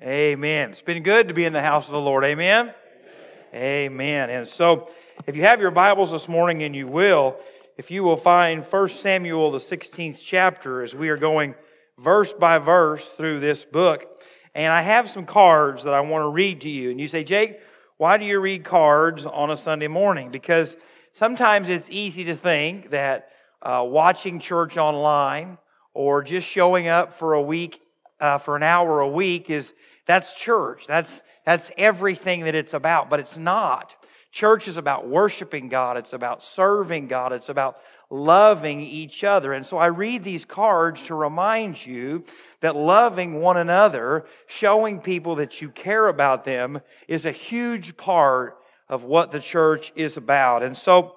Amen. It's been good to be in the house of the Lord. Amen. Amen. And so, if you have your Bibles this morning, and you will, if you will find 1 Samuel, the 16th chapter, as we are going verse by verse through this book. And I have some cards that I want to read to you. And you say, Jake, why do you read cards on a Sunday morning? Because sometimes it's easy to think that uh, watching church online or just showing up for a week, uh, for an hour a week is that's church. That's, that's everything that it's about, but it's not. Church is about worshiping God. It's about serving God. It's about loving each other. And so I read these cards to remind you that loving one another, showing people that you care about them, is a huge part of what the church is about. And so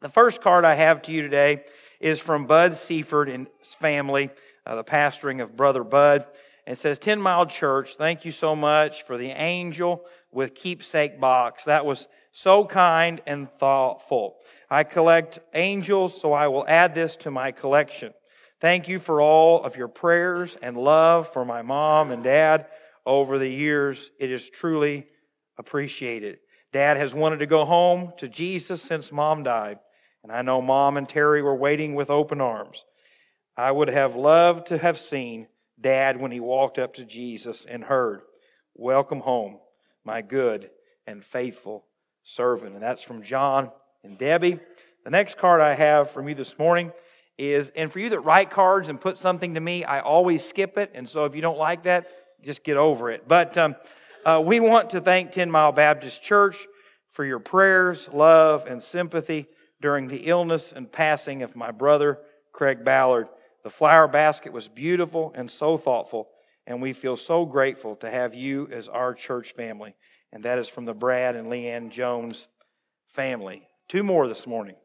the first card I have to you today is from Bud Seaford and his family, uh, the pastoring of Brother Bud. It says, 10 Mile Church, thank you so much for the angel with keepsake box. That was so kind and thoughtful. I collect angels, so I will add this to my collection. Thank you for all of your prayers and love for my mom and dad over the years. It is truly appreciated. Dad has wanted to go home to Jesus since mom died, and I know mom and Terry were waiting with open arms. I would have loved to have seen dad when he walked up to Jesus and heard, Welcome home, my good and faithful servant. And that's from John and Debbie. The next card I have from you this morning is, and for you that write cards and put something to me, I always skip it. And so if you don't like that, just get over it. But um, uh, we want to thank 10 Mile Baptist Church for your prayers, love, and sympathy during the illness and passing of my brother, Craig Ballard. The flower basket was beautiful and so thoughtful, and we feel so grateful to have you as our church family. And that is from the Brad and Leanne Jones family. Two more this morning.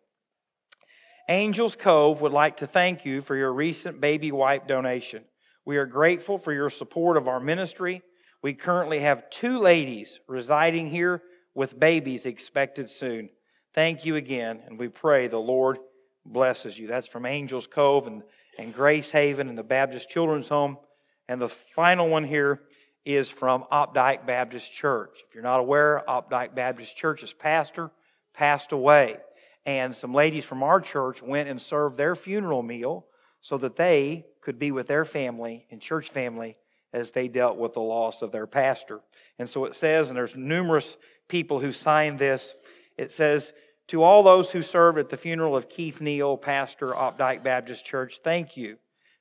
Angels Cove would like to thank you for your recent baby wipe donation. We are grateful for your support of our ministry. We currently have two ladies residing here with babies expected soon. Thank you again, and we pray the Lord blesses you. That's from Angels Cove and and Grace Haven and the Baptist Children's Home. And the final one here is from Opdyke Baptist Church. If you're not aware, Opdyke Baptist Church's pastor passed away. And some ladies from our church went and served their funeral meal so that they could be with their family and church family as they dealt with the loss of their pastor. And so it says, and there's numerous people who signed this, it says, to all those who served at the funeral of Keith Neal, pastor, Opdyke Baptist Church, thank you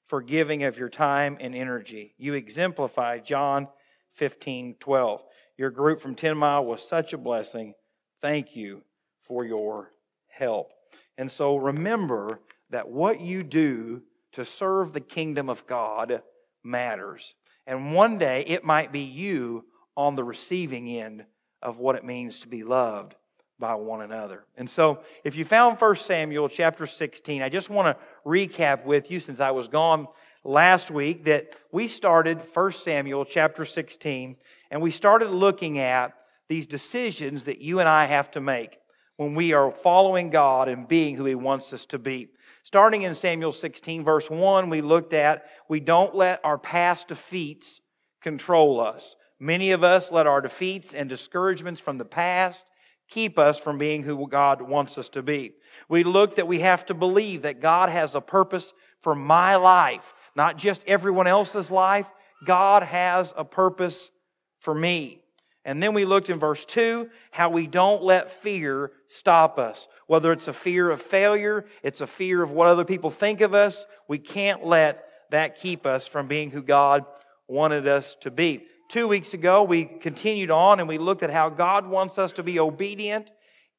for giving of your time and energy. You exemplify John 15, 12. Your group from 10 Mile was such a blessing. Thank you for your help. And so remember that what you do to serve the kingdom of God matters. And one day it might be you on the receiving end of what it means to be loved by one another. And so, if you found 1 Samuel chapter 16, I just want to recap with you since I was gone last week that we started 1 Samuel chapter 16 and we started looking at these decisions that you and I have to make when we are following God and being who He wants us to be. Starting in Samuel 16, verse 1, we looked at we don't let our past defeats control us. Many of us let our defeats and discouragements from the past keep us from being who God wants us to be. We looked that we have to believe that God has a purpose for my life, not just everyone else's life. God has a purpose for me. And then we looked in verse 2 how we don't let fear stop us. Whether it's a fear of failure, it's a fear of what other people think of us, we can't let that keep us from being who God wanted us to be. Two weeks ago, we continued on and we looked at how God wants us to be obedient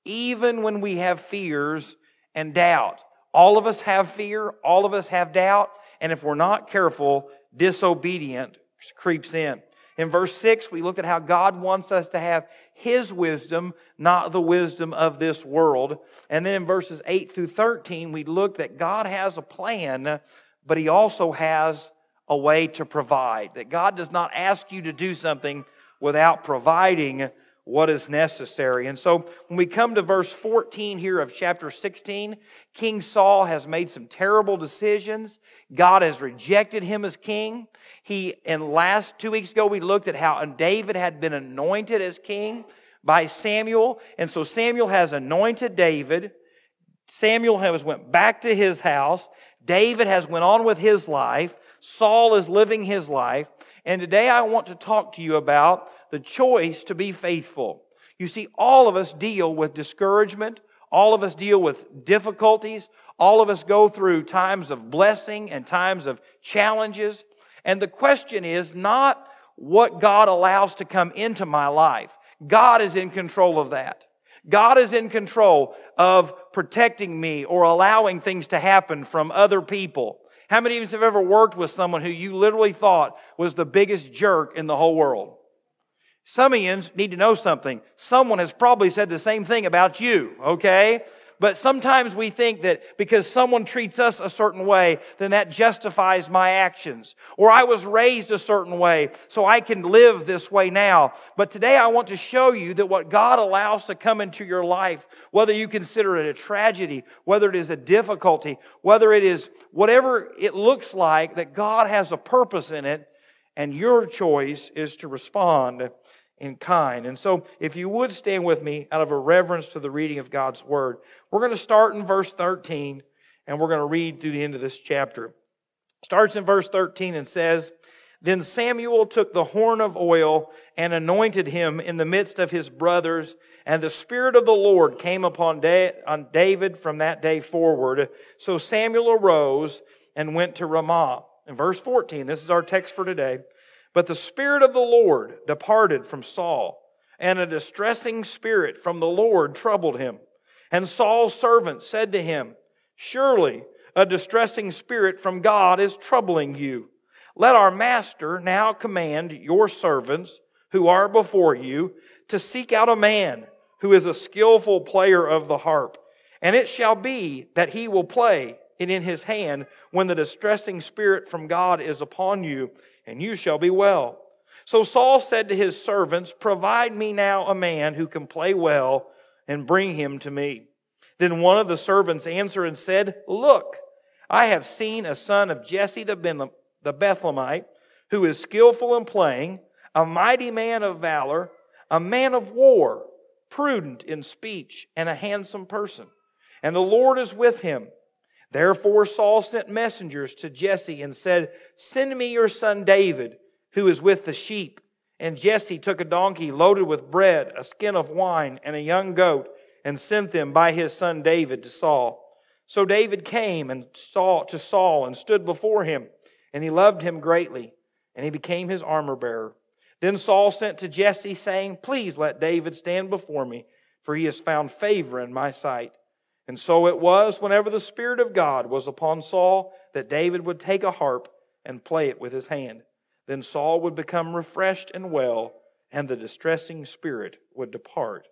even when we have fears and doubt. All of us have fear, all of us have doubt, and if we're not careful, disobedient creeps in. In verse 6, we looked at how God wants us to have His wisdom, not the wisdom of this world. And then in verses 8 through 13, we looked that God has a plan, but He also has a way to provide. That God does not ask you to do something without providing what is necessary. And so when we come to verse 14 here of chapter 16, King Saul has made some terrible decisions. God has rejected him as king. He, in last two weeks ago, we looked at how David had been anointed as king by Samuel. And so Samuel has anointed David. Samuel has went back to his house. David has went on with his life. Saul is living his life. And today I want to talk to you about the choice to be faithful. You see, all of us deal with discouragement. All of us deal with difficulties. All of us go through times of blessing and times of challenges. And the question is not what God allows to come into my life. God is in control of that. God is in control of protecting me or allowing things to happen from other people. How many of you have ever worked with someone who you literally thought was the biggest jerk in the whole world? Some of you need to know something. Someone has probably said the same thing about you, okay? But sometimes we think that because someone treats us a certain way, then that justifies my actions. Or I was raised a certain way, so I can live this way now. But today I want to show you that what God allows to come into your life, whether you consider it a tragedy, whether it is a difficulty, whether it is whatever it looks like, that God has a purpose in it, and your choice is to respond in kind. And so, if you would stand with me out of a reverence to the reading of God's Word, we're going to start in verse 13 and we're going to read through the end of this chapter. Starts in verse 13 and says, Then Samuel took the horn of oil and anointed him in the midst of his brothers, and the Spirit of the Lord came upon David from that day forward. So Samuel arose and went to Ramah. In verse 14, this is our text for today. But the Spirit of the Lord departed from Saul, and a distressing spirit from the Lord troubled him. And Saul's servant said to him, Surely a distressing spirit from God is troubling you. Let our master now command your servants who are before you to seek out a man who is a skillful player of the harp. And it shall be that he will play it in his hand when the distressing spirit from God is upon you and you shall be well. So Saul said to his servants, Provide me now a man who can play well, and bring him to me. Then one of the servants answered and said, Look, I have seen a son of Jesse the Bethlehemite, who is skillful in playing, a mighty man of valor, a man of war, prudent in speech, and a handsome person. And the Lord is with him Therefore Saul sent messengers to Jesse and said, Send me your son David, who is with the sheep. And Jesse took a donkey loaded with bread, a skin of wine, and a young goat, and sent them by his son David to Saul. So David came and saw to Saul and stood before him, and he loved him greatly, and he became his armor bearer. Then Saul sent to Jesse, saying, Please let David stand before me, for he has found favor in my sight. And so it was whenever the Spirit of God was upon Saul that David would take a harp and play it with his hand. Then Saul would become refreshed and well, and the distressing spirit would depart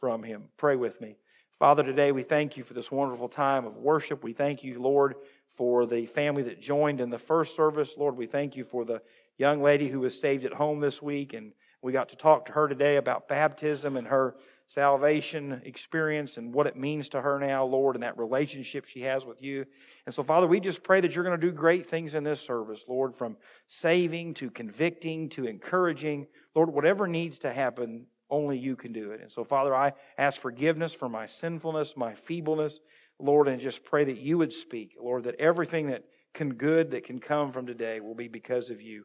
from him. Pray with me. Father, today we thank you for this wonderful time of worship. We thank you, Lord, for the family that joined in the first service. Lord, we thank you for the young lady who was saved at home this week. And we got to talk to her today about baptism and her salvation experience and what it means to her now, Lord, and that relationship she has with you. And so, Father, we just pray that you're going to do great things in this service, Lord, from saving to convicting to encouraging. Lord, whatever needs to happen, only you can do it. And so, Father, I ask forgiveness for my sinfulness, my feebleness, Lord, and just pray that you would speak, Lord, that everything that can good that can come from today will be because of you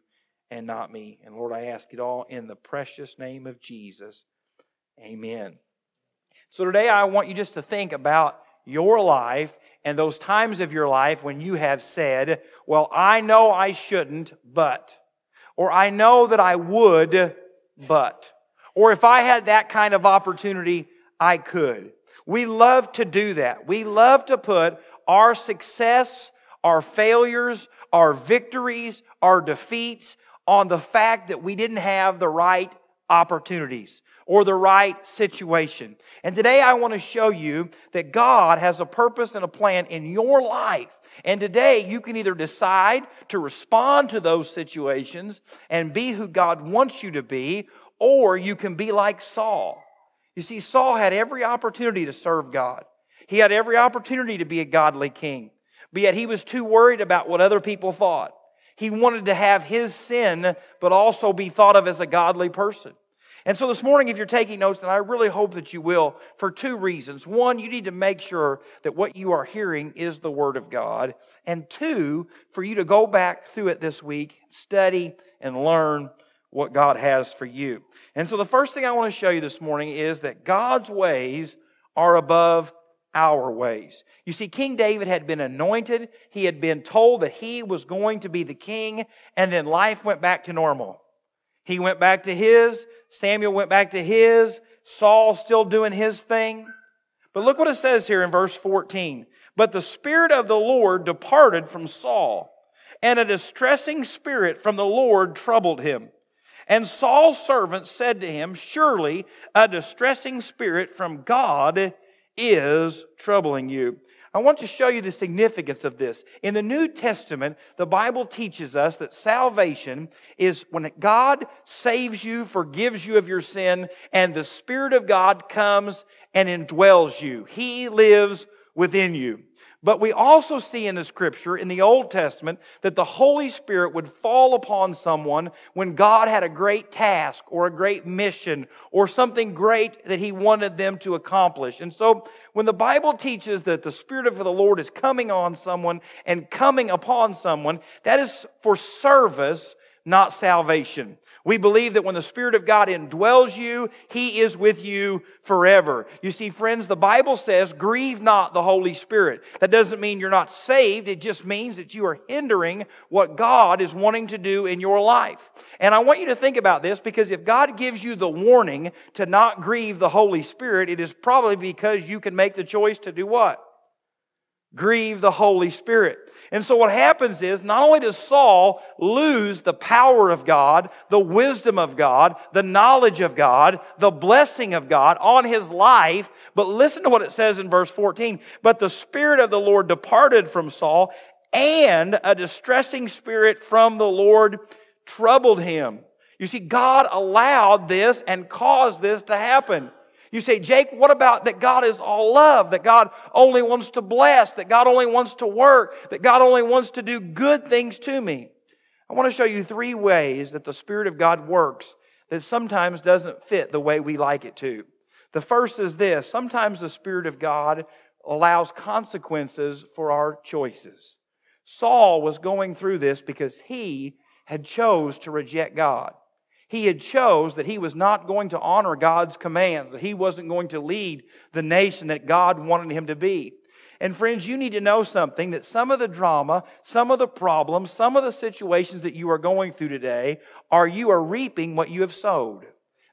and not me. And Lord, I ask it all in the precious name of Jesus. Amen. So today I want you just to think about your life and those times of your life when you have said, Well, I know I shouldn't, but, or I know that I would, but, or if I had that kind of opportunity, I could. We love to do that. We love to put our success, our failures, our victories, our defeats on the fact that we didn't have the right opportunities or the right situation. And today I want to show you that God has a purpose and a plan in your life. And today, you can either decide to respond to those situations and be who God wants you to be, or you can be like Saul. You see, Saul had every opportunity to serve God. He had every opportunity to be a godly king, but yet he was too worried about what other people thought. He wanted to have his sin, but also be thought of as a godly person. And so this morning, if you're taking notes, and I really hope that you will, for two reasons. One, you need to make sure that what you are hearing is the Word of God. And two, for you to go back through it this week, study, and learn what God has for you. And so the first thing I want to show you this morning is that God's ways are above our ways. You see, King David had been anointed, he had been told that he was going to be the king, and then life went back to normal. He went back to his, Samuel went back to his, Saul still doing his thing. But look what it says here in verse 14. But the Spirit of the Lord departed from Saul, and a distressing spirit from the Lord troubled him. And Saul's servant said to him, Surely a distressing spirit from God is troubling you. I want to show you the significance of this. In the New Testament, the Bible teaches us that salvation is when God saves you, forgives you of your sin, and the Spirit of God comes and indwells you. He lives within you. But we also see in the scripture, in the Old Testament, that the Holy Spirit would fall upon someone when God had a great task or a great mission or something great that He wanted them to accomplish. And so when the Bible teaches that the Spirit of the Lord is coming on someone and coming upon someone, that is for service, not salvation. We believe that when the Spirit of God indwells you, He is with you forever. You see, friends, the Bible says, grieve not the Holy Spirit. That doesn't mean you're not saved. It just means that you are hindering what God is wanting to do in your life. And I want you to think about this because if God gives you the warning to not grieve the Holy Spirit, it is probably because you can make the choice to do what? Grieve the Holy Spirit. And so what happens is not only does Saul lose the power of God, the wisdom of God, the knowledge of God, the blessing of God on his life, but listen to what it says in verse 14. But the Spirit of the Lord departed from Saul and a distressing spirit from the Lord troubled him. You see, God allowed this and caused this to happen. You say, Jake, what about that God is all love, that God only wants to bless, that God only wants to work, that God only wants to do good things to me? I want to show you three ways that the Spirit of God works that sometimes doesn't fit the way we like it to. The first is this sometimes the Spirit of God allows consequences for our choices. Saul was going through this because he had chose to reject God. He had chose that he was not going to honor God's commands, that he wasn't going to lead the nation that God wanted him to be. And friends, you need to know something that some of the drama, some of the problems, some of the situations that you are going through today are you are reaping what you have sowed.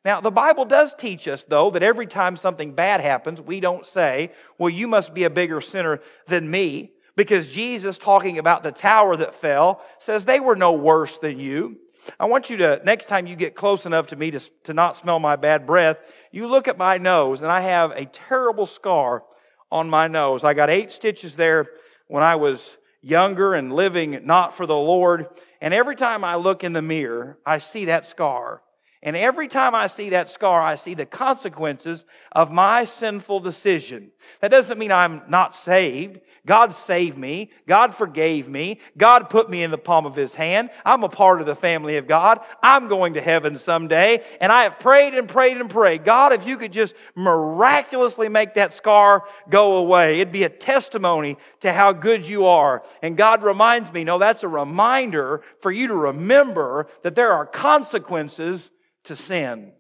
Now, the Bible does teach us, though, that every time something bad happens, we don't say, well, you must be a bigger sinner than me, because Jesus, talking about the tower that fell, says they were no worse than you. I want you to, next time you get close enough to me to, to not smell my bad breath, you look at my nose, and I have a terrible scar on my nose. I got eight stitches there when I was younger and living not for the Lord. And every time I look in the mirror, I see that scar. And every time I see that scar, I see the consequences of my sinful decision. That doesn't mean I'm not saved. God saved me. God forgave me. God put me in the palm of His hand. I'm a part of the family of God. I'm going to heaven someday. And I have prayed and prayed and prayed. God, if you could just miraculously make that scar go away, it'd be a testimony to how good you are. And God reminds me, no, that's a reminder for you to remember that there are consequences to sin.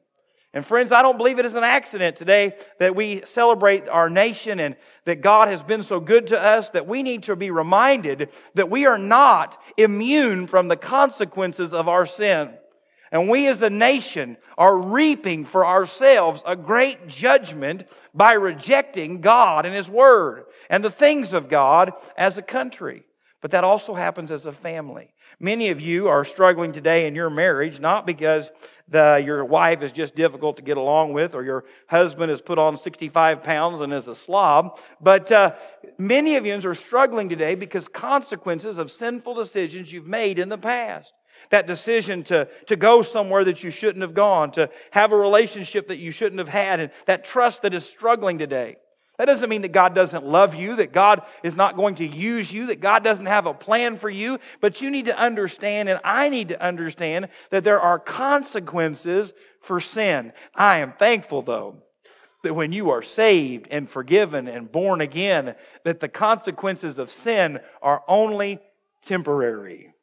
And friends, I don't believe it is an accident today that we celebrate our nation and that God has been so good to us that we need to be reminded that we are not immune from the consequences of our sin. And we as a nation are reaping for ourselves a great judgment by rejecting God and His Word and the things of God as a country. But that also happens as a family. Many of you are struggling today in your marriage, not because the, your wife is just difficult to get along with, or your husband has put on 65 pounds and is a slob, but uh, many of you are struggling today because consequences of sinful decisions you've made in the past. That decision to, to go somewhere that you shouldn't have gone, to have a relationship that you shouldn't have had, and that trust that is struggling today. That doesn't mean that God doesn't love you, that God is not going to use you, that God doesn't have a plan for you, but you need to understand, and I need to understand, that there are consequences for sin. I am thankful, though, that when you are saved and forgiven and born again, that the consequences of sin are only temporary.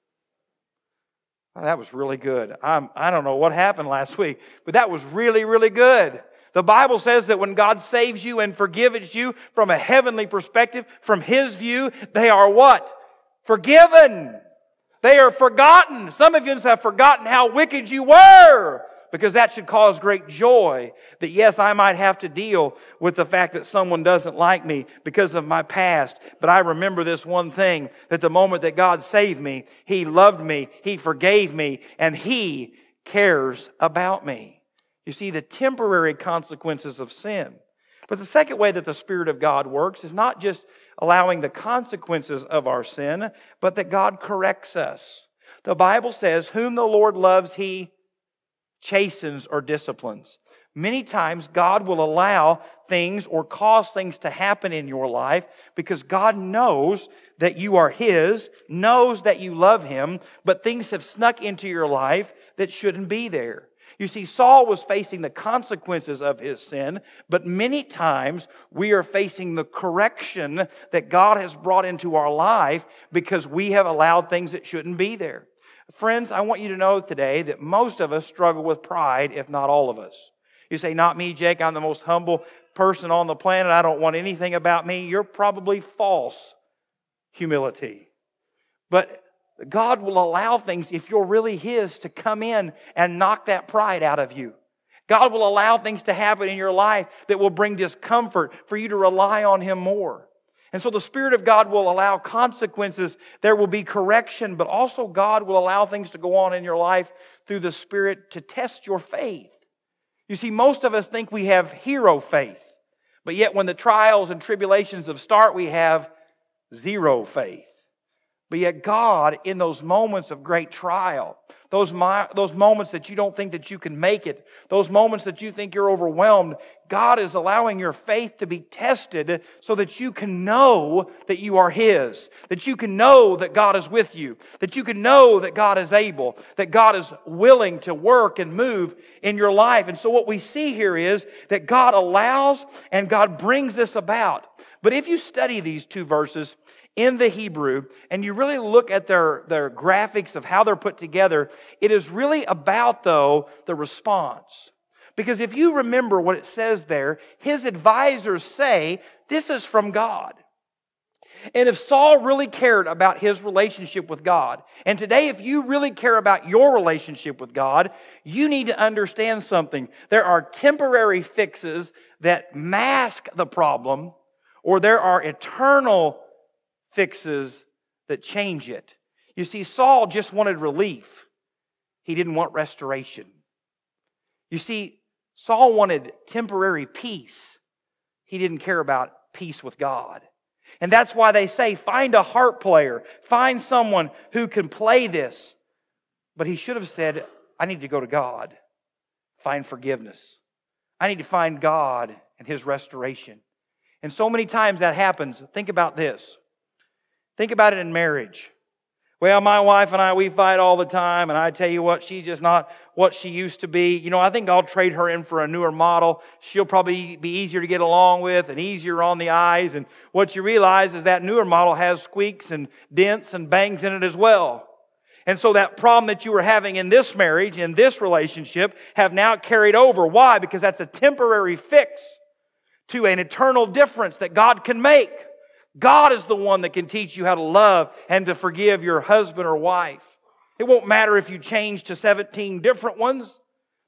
Well, that was really good. I'm, I don't know what happened last week, but that was really, really good. The Bible says that when God saves you and forgives you from a heavenly perspective, from His view, they are what? Forgiven. They are forgotten. Some of you have forgotten how wicked you were because that should cause great joy that yes, I might have to deal with the fact that someone doesn't like me because of my past. But I remember this one thing that the moment that God saved me, He loved me, He forgave me, and He cares about me. You see the temporary consequences of sin. But the second way that the Spirit of God works is not just allowing the consequences of our sin, but that God corrects us. The Bible says, Whom the Lord loves, He chastens or disciplines. Many times, God will allow things or cause things to happen in your life because God knows that you are His, knows that you love Him, but things have snuck into your life that shouldn't be there. You see, Saul was facing the consequences of his sin, but many times we are facing the correction that God has brought into our life because we have allowed things that shouldn't be there. Friends, I want you to know today that most of us struggle with pride, if not all of us. You say, Not me, Jake. I'm the most humble person on the planet. I don't want anything about me. You're probably false humility. But God will allow things, if you're really His, to come in and knock that pride out of you. God will allow things to happen in your life that will bring discomfort for you to rely on Him more. And so the Spirit of God will allow consequences. There will be correction, but also God will allow things to go on in your life through the Spirit to test your faith. You see, most of us think we have hero faith, but yet when the trials and tribulations of start, we have zero faith. But yet, God, in those moments of great trial, those, those moments that you don't think that you can make it, those moments that you think you're overwhelmed, God is allowing your faith to be tested so that you can know that you are His, that you can know that God is with you, that you can know that God is able, that God is willing to work and move in your life. And so, what we see here is that God allows and God brings this about. But if you study these two verses, in the Hebrew and you really look at their, their graphics of how they're put together, it is really about, though, the response. Because if you remember what it says there, his advisors say, This is from God. And if Saul really cared about his relationship with God, and today, if you really care about your relationship with God, you need to understand something. There are temporary fixes that mask the problem, or there are eternal fixes that change it. You see, Saul just wanted relief, he didn't want restoration. You see, Saul wanted temporary peace, he didn't care about peace with God. And that's why they say find a harp player, find someone who can play this. But he should have said, I need to go to God, find forgiveness. I need to find God and his restoration. And so many times that happens. Think about this. Think about it in marriage. Well, my wife and I, we fight all the time, and I tell you what, she's just not what she used to be. You know, I think I'll trade her in for a newer model. She'll probably be easier to get along with and easier on the eyes. And what you realize is that newer model has squeaks and dents and bangs in it as well. And so that problem that you were having in this marriage, in this relationship, have now carried over. Why? Because that's a temporary fix to an eternal difference that God can make. God is the one that can teach you how to love and to forgive your husband or wife. It won't matter if you change to 17 different ones.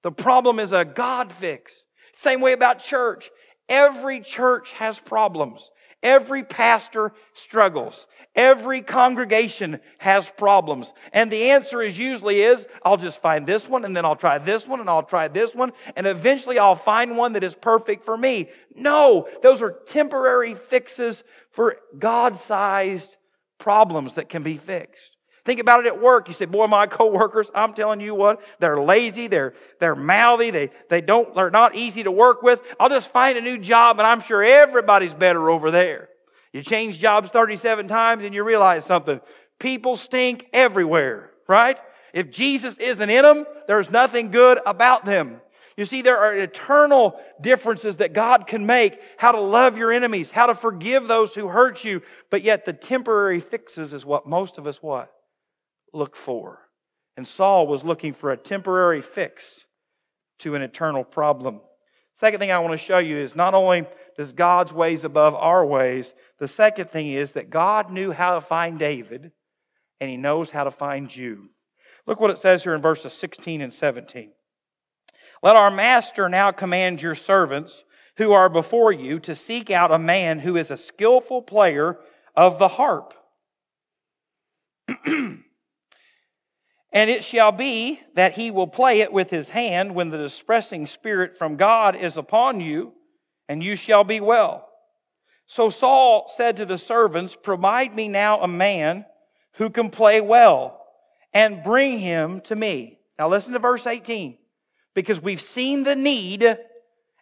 The problem is a God fix. Same way about church. Every church has problems. Every pastor struggles. Every congregation has problems. And the answer is usually is, I'll just find this one and then I'll try this one and I'll try this one and eventually I'll find one that is perfect for me. No, those are temporary fixes for God-sized problems that can be fixed. Think about it at work. You say, boy, my coworkers, I'm telling you what, they're lazy, they're, they're mouthy, they, they don't, they're not easy to work with. I'll just find a new job and I'm sure everybody's better over there. You change jobs 37 times and you realize something. People stink everywhere, right? If Jesus isn't in them, there's nothing good about them. You see, there are eternal differences that God can make. How to love your enemies, how to forgive those who hurt you. But yet the temporary fixes is what most of us what? Look for. And Saul was looking for a temporary fix to an eternal problem. Second thing I want to show you is not only does God's ways above our ways, the second thing is that God knew how to find David and he knows how to find you. Look what it says here in verses 16 and 17. Let our master now command your servants who are before you to seek out a man who is a skillful player of the harp. And it shall be that he will play it with his hand when the distressing spirit from God is upon you, and you shall be well. So Saul said to the servants, Provide me now a man who can play well, and bring him to me. Now listen to verse 18, because we've seen the need,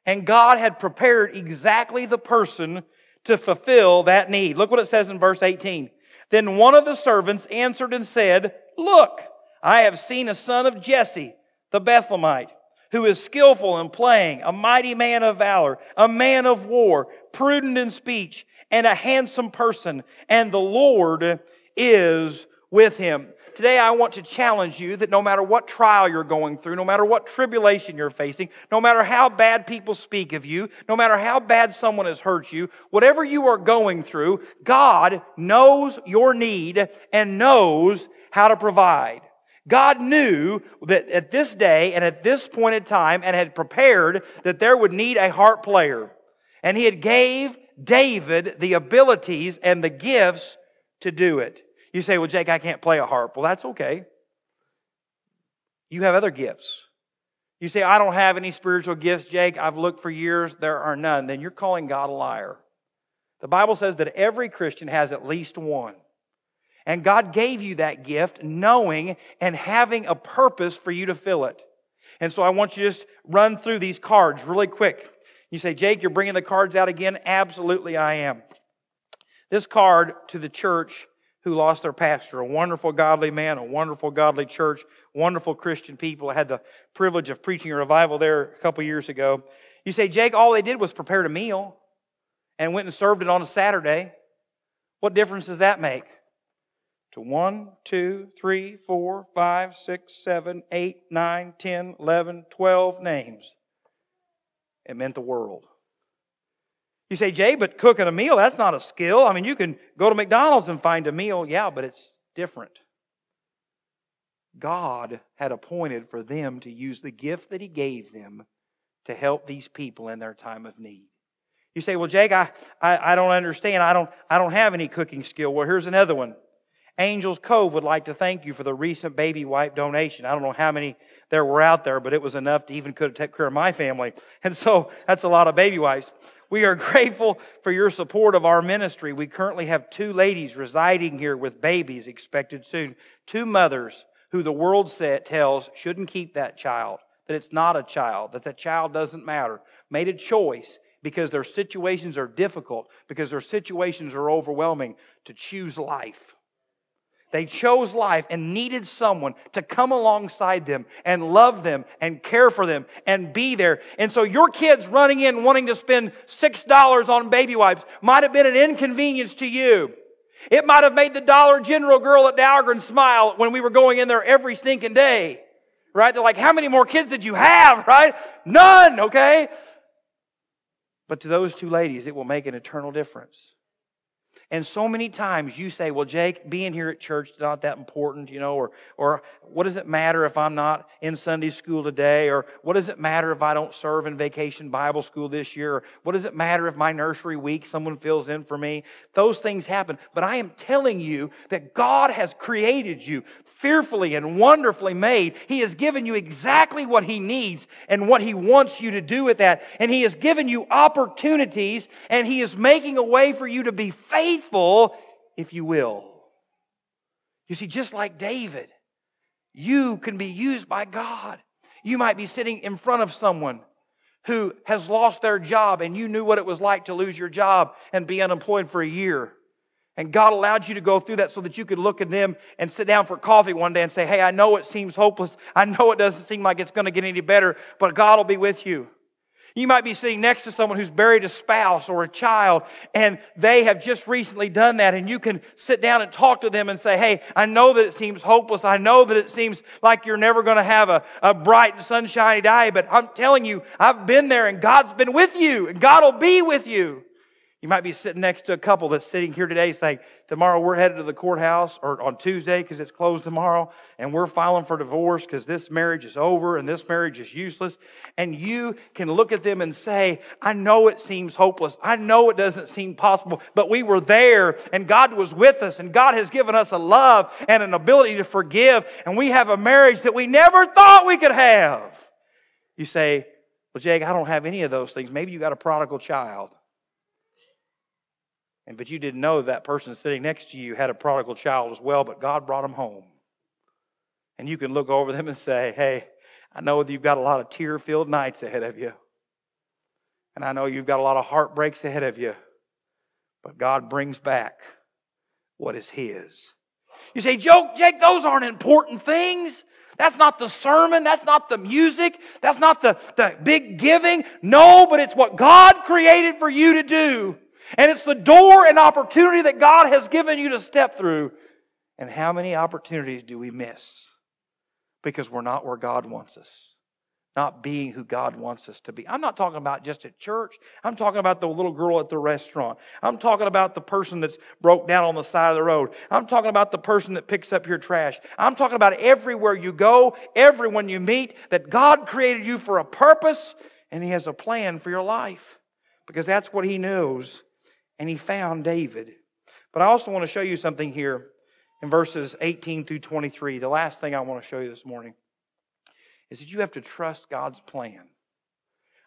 and God had prepared exactly the person to fulfill that need. Look what it says in verse 18. Then one of the servants answered and said, Look, I have seen a son of Jesse, the Bethlehemite, who is skillful in playing, a mighty man of valor, a man of war, prudent in speech, and a handsome person, and the Lord is with him. Today, I want to challenge you that no matter what trial you're going through, no matter what tribulation you're facing, no matter how bad people speak of you, no matter how bad someone has hurt you, whatever you are going through, God knows your need and knows how to provide. God knew that at this day and at this point in time and had prepared that there would need a harp player. And he had gave David the abilities and the gifts to do it. You say, well, Jake, I can't play a harp. Well, that's okay. You have other gifts. You say, I don't have any spiritual gifts, Jake. I've looked for years. There are none. Then you're calling God a liar. The Bible says that every Christian has at least one. And God gave you that gift knowing and having a purpose for you to fill it. And so I want you to just run through these cards really quick. You say, Jake, you're bringing the cards out again? Absolutely, I am. This card to the church who lost their pastor, a wonderful, godly man, a wonderful, godly church, wonderful Christian people. I had the privilege of preaching a revival there a couple years ago. You say, Jake, all they did was prepare a meal and went and served it on a Saturday. What difference does that make? To 1, 2, 3, 4, 5, 6, 7, 8, 9, 10, 11, 12 names. It meant the world. You say, Jay, but cooking a meal, that's not a skill. I mean, you can go to McDonald's and find a meal. Yeah, but it's different. God had appointed for them to use the gift that He gave them to help these people in their time of need. You say, well, Jake, I, I, I don't understand. I don't, I don't have any cooking skill. Well, here's another one. Angels Cove would like to thank you for the recent baby wipe donation. I don't know how many there were out there, but it was enough to even could take care of my family. And so that's a lot of baby wipes. We are grateful for your support of our ministry. We currently have two ladies residing here with babies expected soon. Two mothers who the world tells shouldn't keep that child, that it's not a child, that the child doesn't matter, made a choice because their situations are difficult, because their situations are overwhelming to choose life. They chose life and needed someone to come alongside them and love them and care for them and be there. And so your kids running in wanting to spend $6 on baby wipes might have been an inconvenience to you. It might have made the Dollar General girl at Dahlgren smile when we were going in there every stinking day. Right? They're like, how many more kids did you have? Right? None, okay? But to those two ladies, it will make an eternal difference. And so many times you say, well, Jake, being here at church is not that important, you know, or, or what does it matter if I'm not in Sunday school today? Or what does it matter if I don't serve in vacation Bible school this year? Or what does it matter if my nursery week someone fills in for me? Those things happen. But I am telling you that God has created you fearfully and wonderfully made. He has given you exactly what He needs and what He wants you to do with that. And He has given you opportunities and He is making a way for you to be faithful if you will. You see, just like David, you can be used by God. You might be sitting in front of someone who has lost their job and you knew what it was like to lose your job and be unemployed for a year. And God allowed you to go through that so that you could look at them and sit down for coffee one day and say, Hey, I know it seems hopeless. I know it doesn't seem like it's going to get any better, but God will be with you. You might be sitting next to someone who's buried a spouse or a child, and they have just recently done that, and you can sit down and talk to them and say, Hey, I know that it seems hopeless. I know that it seems like you're never going to have a, a bright and sunshiny day, but I'm telling you, I've been there, and God's been with you, and God will be with you. You might be sitting next to a couple that's sitting here today saying, Tomorrow we're headed to the courthouse, or on Tuesday because it's closed tomorrow, and we're filing for divorce because this marriage is over and this marriage is useless. And you can look at them and say, I know it seems hopeless. I know it doesn't seem possible, but we were there and God was with us, and God has given us a love and an ability to forgive, and we have a marriage that we never thought we could have. You say, Well, Jake, I don't have any of those things. Maybe you got a prodigal child. And but you didn't know that person sitting next to you had a prodigal child as well, but God brought him home. And you can look over them and say, Hey, I know that you've got a lot of tear filled nights ahead of you. And I know you've got a lot of heartbreaks ahead of you. But God brings back what is His. You say, Joe, Jake, those aren't important things. That's not the sermon. That's not the music. That's not the, the big giving. No, but it's what God created for you to do. And it's the door and opportunity that God has given you to step through. And how many opportunities do we miss? Because we're not where God wants us, not being who God wants us to be. I'm not talking about just at church. I'm talking about the little girl at the restaurant. I'm talking about the person that's broke down on the side of the road. I'm talking about the person that picks up your trash. I'm talking about everywhere you go, everyone you meet, that God created you for a purpose and He has a plan for your life because that's what He knows and he found David. But I also want to show you something here in verses 18 through 23. The last thing I want to show you this morning is that you have to trust God's plan.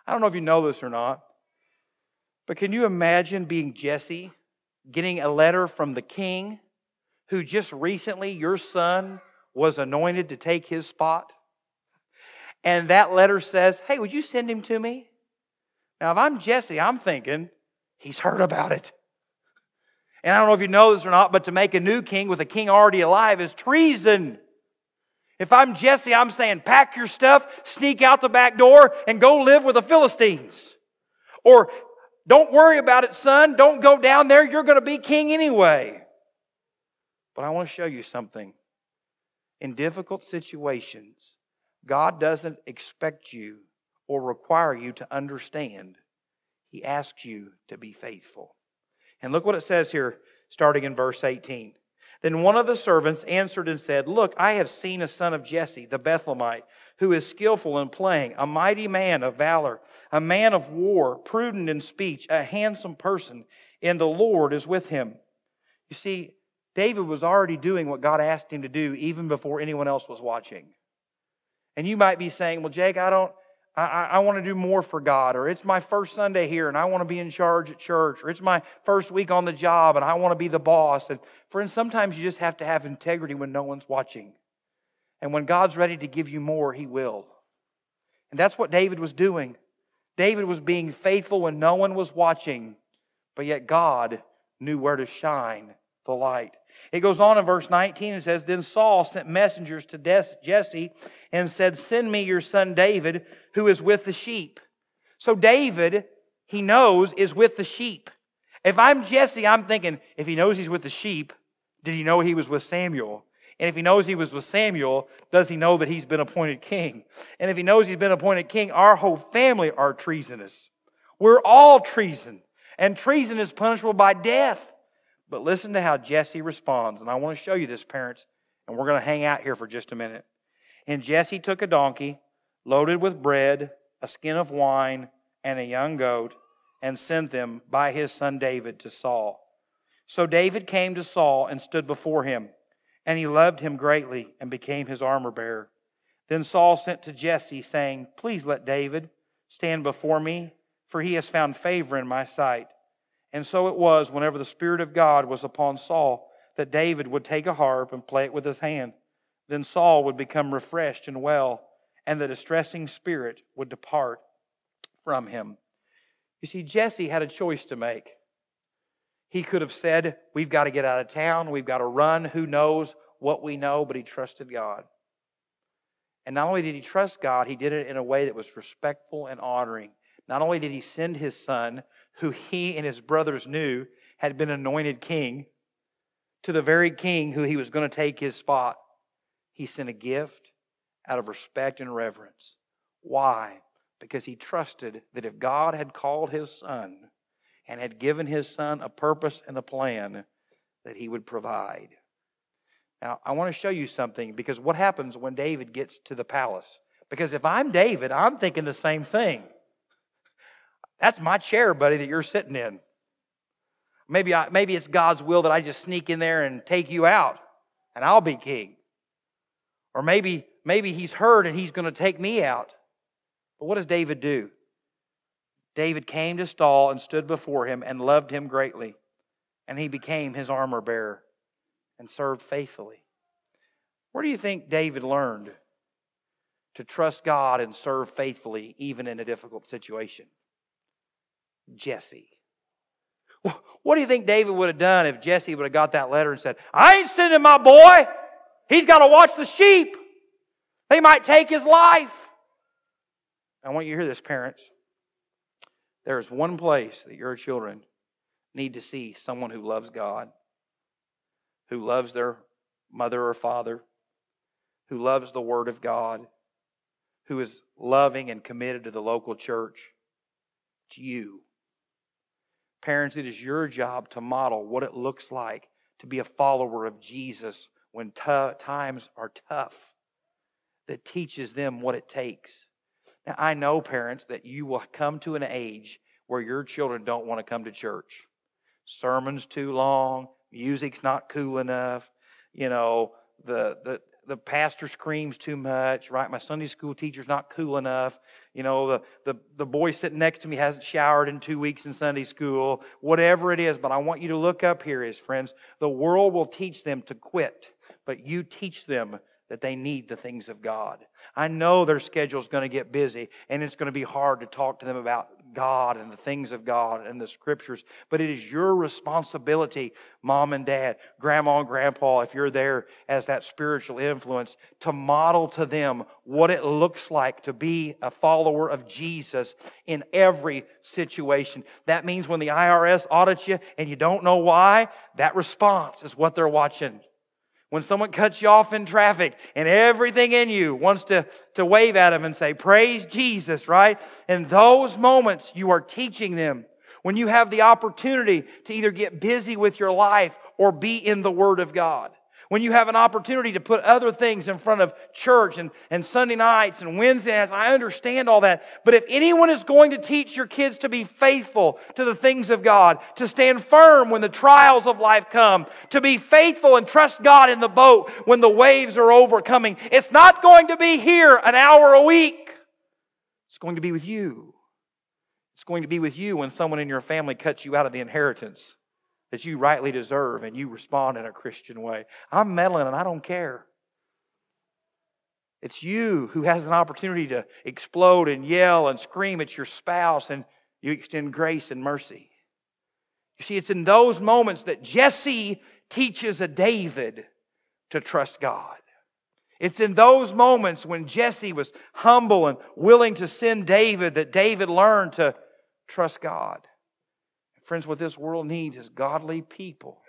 I don't know if you know this or not, but can you imagine being Jesse, getting a letter from the king who just recently, your son, was anointed to take his spot? And that letter says, Hey, would you send him to me? Now, if I'm Jesse, I'm thinking, He's heard about it. And I don't know if you know this or not, but to make a new king with a king already alive is treason. If I'm Jesse, I'm saying, pack your stuff, sneak out the back door, and go live with the Philistines. Or, don't worry about it, son. Don't go down there. You're going to be king anyway. But I want to show you something. In difficult situations, God doesn't expect you or require you to understand he asks you to be faithful. And look what it says here, starting in verse 18. Then one of the servants answered and said, Look, I have seen a son of Jesse, the Bethlehemite, who is skillful in playing, a mighty man of valor, a man of war, prudent in speech, a handsome person, and the Lord is with him. You see, David was already doing what God asked him to do even before anyone else was watching. And you might be saying, Well, Jake, I don't, I, I, want to do more for God, or it's my first Sunday here and I want to be in charge at church, or it's my first week on the job and I want to be the boss. And friends, sometimes you just have to have integrity when no one's watching. And when God's ready to give you more, He will. And that's what David was doing. David was being faithful when no one was watching, but yet God knew where to shine the light. It goes on in verse 19 and says, Then Saul sent messengers to Jesse and said, Send me your son David, who is with the sheep. So David, he knows, is with the sheep. If I'm Jesse, I'm thinking, if he knows he's with the sheep, did he know he was with Samuel? And if he knows he was with Samuel, does he know that he's been appointed king? And if he knows he's been appointed king, our whole family are treasonous. We're all treason. And treason is punishable by death. But listen to how Jesse responds. And I want to show you this, parents, and we're going to hang out here for just a minute. And Jesse took a donkey loaded with bread, a skin of wine, and a young goat, and sent them by his son David to Saul. So David came to Saul and stood before him, and he loved him greatly and became his armor bearer. Then Saul sent to Jesse, saying, Please let David stand before me, for he has found favor in my sight. And so it was, whenever the Spirit of God was upon Saul, that David would take a harp and play it with his hand. Then Saul would become refreshed and well, and the distressing spirit would depart from him. You see, Jesse had a choice to make. He could have said, We've got to get out of town, we've got to run, who knows what we know, but he trusted God. And not only did he trust God, he did it in a way that was respectful and honoring. Not only did he send his son, who he and his brothers knew had been anointed king, to the very king who he was going to take his spot, he sent a gift out of respect and reverence. Why? Because he trusted that if God had called his son and had given his son a purpose and a plan, that he would provide. Now, I want to show you something because what happens when David gets to the palace? Because if I'm David, I'm thinking the same thing. That's my chair, buddy, that you're sitting in. Maybe, I, maybe it's God's will that I just sneak in there and take you out and I'll be king. Or maybe, maybe he's heard and he's going to take me out. But what does David do? David came to Saul and stood before him and loved him greatly. And he became his armor bearer and served faithfully. Where do you think David learned to trust God and serve faithfully even in a difficult situation? Jesse. What do you think David would have done if Jesse would have got that letter and said, I ain't sending my boy. He's got to watch the sheep. They might take his life. I want you to hear this, parents. There is one place that your children need to see someone who loves God, who loves their mother or father, who loves the Word of God, who is loving and committed to the local church. It's you. Parents, it is your job to model what it looks like to be a follower of Jesus when t- times are tough, that teaches them what it takes. Now, I know, parents, that you will come to an age where your children don't want to come to church. Sermon's too long, music's not cool enough, you know, the, the, the pastor screams too much, right? My Sunday school teacher's not cool enough. You know, the, the, the boy sitting next to me hasn't showered in two weeks in Sunday school, whatever it is. But I want you to look up here, is friends. The world will teach them to quit, but you teach them that they need the things of God. I know their schedule's going to get busy and it's going to be hard to talk to them about God and the things of God and the scriptures, but it is your responsibility, mom and dad, grandma and grandpa, if you're there as that spiritual influence, to model to them what it looks like to be a follower of Jesus in every situation. That means when the IRS audits you and you don't know why, that response is what they're watching when someone cuts you off in traffic and everything in you wants to, to wave at them and say, Praise Jesus, right? In those moments, you are teaching them. When you have the opportunity to either get busy with your life or be in the Word of God when you have an opportunity to put other things in front of church and, and Sunday nights and Wednesday nights. I understand all that. But if anyone is going to teach your kids to be faithful to the things of God, to stand firm when the trials of life come, to be faithful and trust God in the boat when the waves are overcoming, it's not going to be here an hour a week. It's going to be with you. It's going to be with you when someone in your family cuts you out of the inheritance that you rightly deserve and you respond in a Christian way. I'm meddling and I don't care. It's you who has an opportunity to explode and yell and scream at your spouse and you extend grace and mercy. You see, it's in those moments that Jesse teaches a David to trust God. It's in those moments when Jesse was humble and willing to send David that David learned to trust God. Friends, what this world needs is godly people,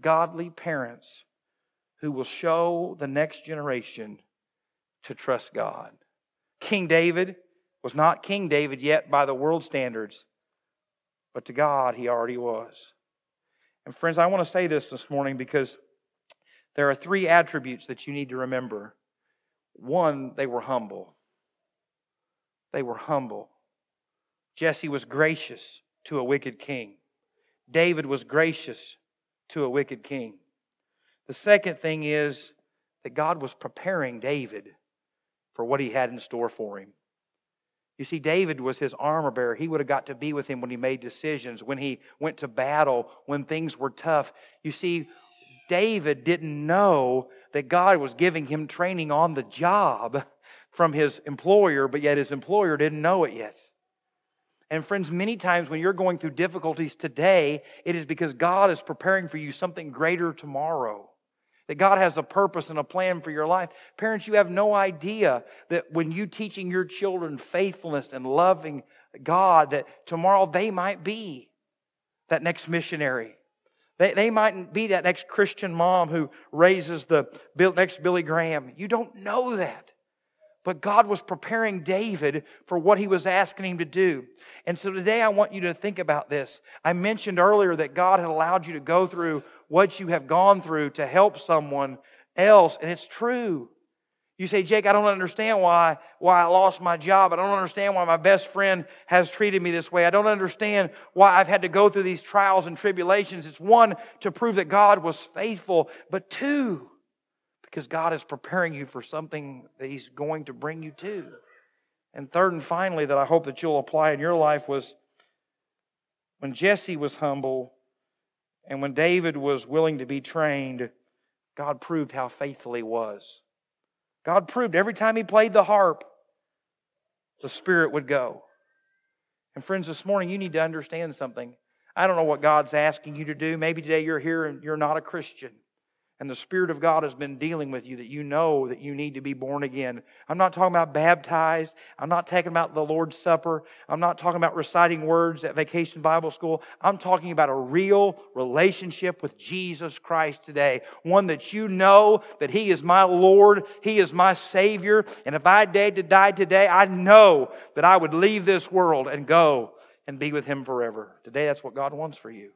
godly parents who will show the next generation to trust God. King David was not King David yet by the world standards, but to God he already was. And friends, I want to say this this morning because there are three attributes that you need to remember. One, they were humble. They were humble. Jesse was gracious to a wicked king. David was gracious to a wicked king. The second thing is that God was preparing David for what he had in store for him. You see, David was his armor bearer. He would have got to be with him when he made decisions, when he went to battle, when things were tough. You see, David didn't know that God was giving him training on the job from his employer, but yet his employer didn't know it yet. And friends, many times when you're going through difficulties today, it is because God is preparing for you something greater tomorrow. That God has a purpose and a plan for your life. Parents, you have no idea that when you teaching your children faithfulness and loving God, that tomorrow they might be that next missionary. They, they mightn't be that next Christian mom who raises the next Billy Graham. You don't know that. But God was preparing David for what he was asking him to do. And so today I want you to think about this. I mentioned earlier that God had allowed you to go through what you have gone through to help someone else, and it's true. You say, Jake, I don't understand why, why I lost my job. I don't understand why my best friend has treated me this way. I don't understand why I've had to go through these trials and tribulations. It's one, to prove that God was faithful, but two, because God is preparing you for something that He's going to bring you to. And third and finally, that I hope that you'll apply in your life was when Jesse was humble and when David was willing to be trained, God proved how faithful he was. God proved every time he played the harp, the Spirit would go. And friends, this morning you need to understand something. I don't know what God's asking you to do. Maybe today you're here and you're not a Christian and the Spirit of God has been dealing with you that you know that you need to be born again. I'm not talking about baptized. I'm not talking about the Lord's Supper. I'm not talking about reciting words at vacation Bible school. I'm talking about a real relationship with Jesus Christ today. One that you know that He is my Lord, He is my Savior. And if I had to die today, I know that I would leave this world and go and be with Him forever. Today, that's what God wants for you.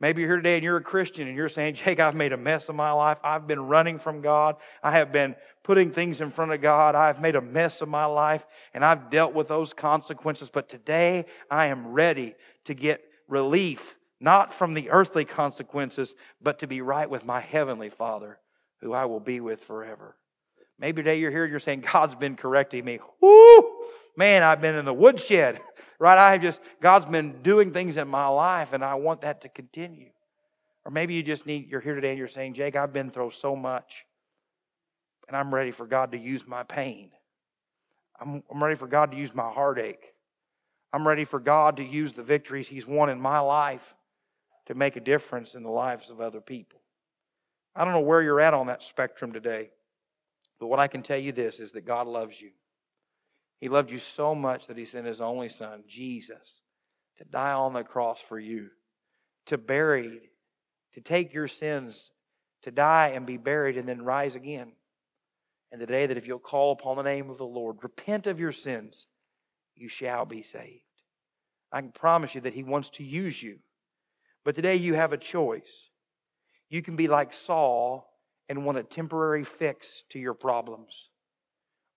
Maybe you're here today and you're a Christian and you're saying, Jake, I've made a mess of my life. I've been running from God. I have been putting things in front of God. I've made a mess of my life and I've dealt with those consequences. But today I am ready to get relief, not from the earthly consequences, but to be right with my heavenly Father, who I will be with forever. Maybe today you're here you're saying, God's been correcting me. Woo! Man, I've been in the woodshed right? I have just, God's been doing things in my life and I want that to continue. Or maybe you just need, you're here today and you're saying, Jake, I've been through so much and I'm ready for God to use my pain. I'm, I'm ready for God to use my heartache. I'm ready for God to use the victories He's won in my life to make a difference in the lives of other people. I don't know where you're at on that spectrum today, but what I can tell you this is that God loves you. He loved you so much that he sent his only son, Jesus, to die on the cross for you, to bury, to take your sins, to die and be buried and then rise again. And the day that if you'll call upon the name of the Lord, repent of your sins, you shall be saved. I can promise you that he wants to use you. But today you have a choice. You can be like Saul and want a temporary fix to your problems.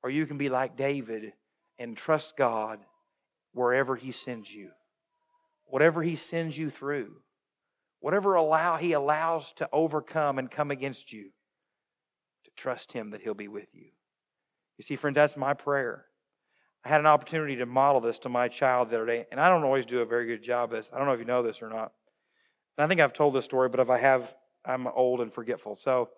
Or you can be like David and trust God wherever He sends you. Whatever He sends you through, whatever allow He allows to overcome and come against you, to trust Him that He'll be with you. You see, friends, that's my prayer. I had an opportunity to model this to my child the other day, and I don't always do a very good job of this. I don't know if you know this or not. And I think I've told this story, but if I have, I'm old and forgetful. So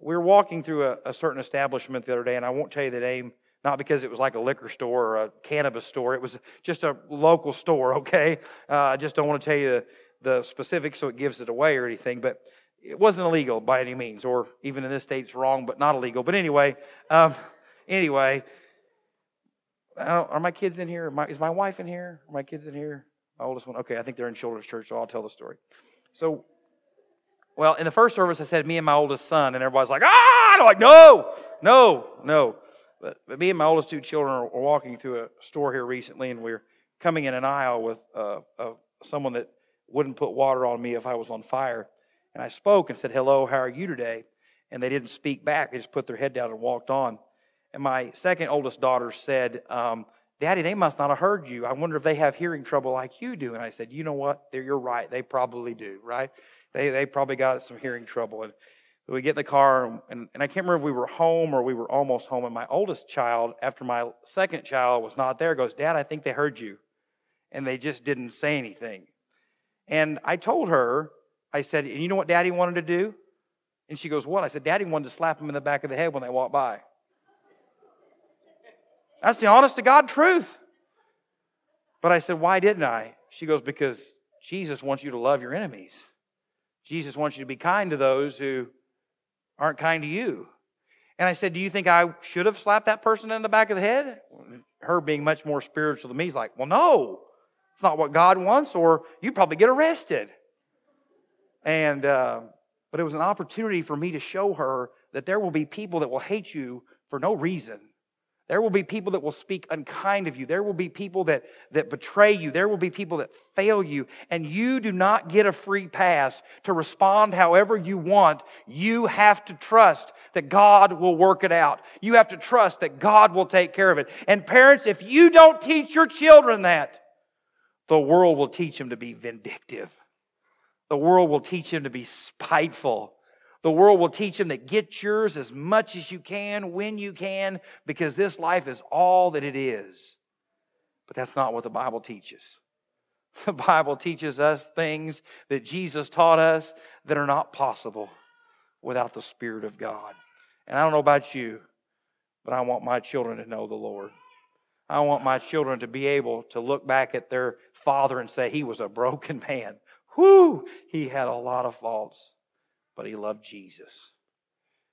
we were walking through a, a certain establishment the other day, and I won't tell you the name not because it was like a liquor store or a cannabis store. It was just a local store, okay? Uh, I just don't want to tell you the, the specifics so it gives it away or anything, but it wasn't illegal by any means, or even in this state it's wrong, but not illegal. But anyway, um, anyway, are my kids in here? My, is my wife in here? Are my kids in here? My oldest one? Okay, I think they're in children's church, so I'll tell the story. So, well, in the first service, I said me and my oldest son, and everybody's like, ah! And I'm like, no, no, no. But, but me and my oldest two children are, walking through a store here recently, and we are coming in an aisle with uh, uh, someone that wouldn't put water on me if I was on fire. And I spoke and said, Hello, how are you today? And they didn't speak back. They just put their head down and walked on. And my second oldest daughter said, um, Daddy, they must not have heard you. I wonder if they have hearing trouble like you do. And I said, You know what? They're, You're right. They probably do, right? They, they probably got some hearing trouble. And we get in the car, and, and I can't remember if we were home or we were almost home. And my oldest child, after my second child was not there, goes, Dad, I think they heard you. And they just didn't say anything. And I told her, I said, and you know what daddy wanted to do? And she goes, What? I said, Daddy wanted to slap him in the back of the head when they walked by. That's the honest to God truth. But I said, Why didn't I? She goes, Because Jesus wants you to love your enemies. Jesus wants you to be kind to those who aren't kind to you. And I said, Do you think I should have slapped that person in the back of the head? Her being much more spiritual than me, is like, Well, no, it's not what God wants, or you'd probably get arrested. And, uh, but it was an opportunity for me to show her that there will be people that will hate you for no reason. There will be people that will speak unkind of you. There will be people that, that betray you. There will be people that fail you. And you do not get a free pass to respond however you want. You have to trust that God will work it out. You have to trust that God will take care of it. And parents, if you don't teach your children that, the world will teach them to be vindictive. The world will teach them to be spiteful. The world will teach them that get yours as much as you can, when you can, because this life is all that it is. But that's not what the Bible teaches. The Bible teaches us things that Jesus taught us that are not possible without the Spirit of God. And I don't know about you, but I want my children to know the Lord. I want my children to be able to look back at their father and say, He was a broken man. Whoo! He had a lot of faults but he loved Jesus.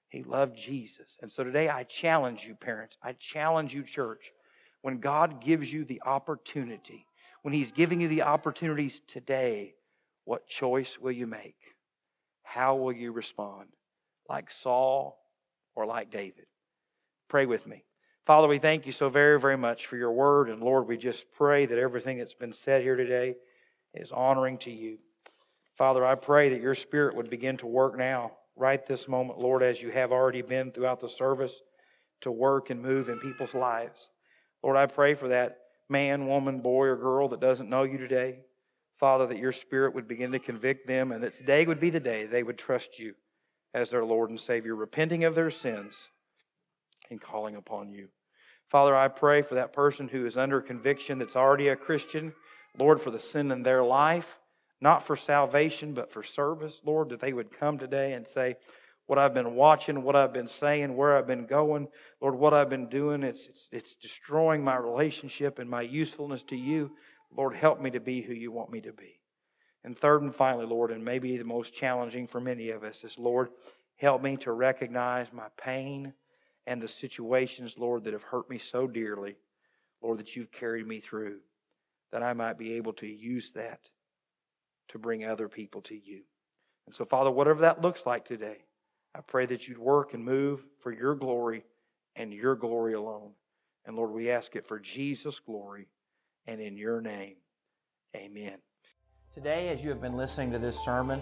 He loved Jesus. And so today I challenge you, parents. I challenge you, church. When God gives you the opportunity, when He's giving you the opportunities today, what choice will you make? How will you respond? Like Saul or like David? Pray with me. Father, we thank you so very, very much for your word. And Lord, we just pray that everything that's been said here today is honoring to you. Father, I pray that your Spirit would begin to work now, right this moment, Lord, as you have already been throughout the service, to work and move in people's lives. Lord, I pray for that man, woman, boy, or girl that doesn't know you today. Father, that your Spirit would begin to convict them and that today would be the day they would trust you as their Lord and Savior, repenting of their sins and calling upon you. Father, I pray for that person who is under conviction that's already a Christian, Lord, for the sin in their life not for salvation, but for service, Lord, that they would come today and say, what I've been watching, what I've been saying, where I've been going, Lord, what I've been doing, it's, it's, it's destroying my relationship and my usefulness to you. Lord, help me to be who you want me to be. And third and finally, Lord, and maybe the most challenging for many of us is, Lord, help me to recognize my pain and the situations, Lord, that have hurt me so dearly, Lord, that you've carried me through, that I might be able to use that to bring other people to you. And so, Father, whatever that looks like today, I pray that you'd work and move for your glory and your glory alone. And Lord, we ask it for Jesus' glory and in your name. Amen. Today, as you have been listening to this sermon,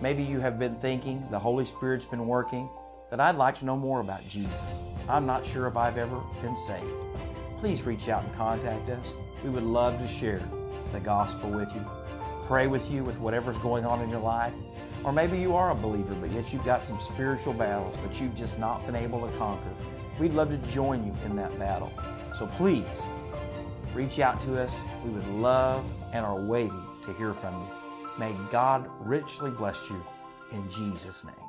maybe you have been thinking the Holy Spirit's been working, that I'd like to know more about Jesus. I'm not sure if I've ever been saved. Please reach out and contact us. We would love to share the gospel with you pray with you with whatever's going on in your life. Or maybe you are a believer, but yet you've got some spiritual battles that you've just not been able to conquer. We'd love to join you in that battle. So please reach out to us. We would love and are waiting to hear from you. May God richly bless you in Jesus' name.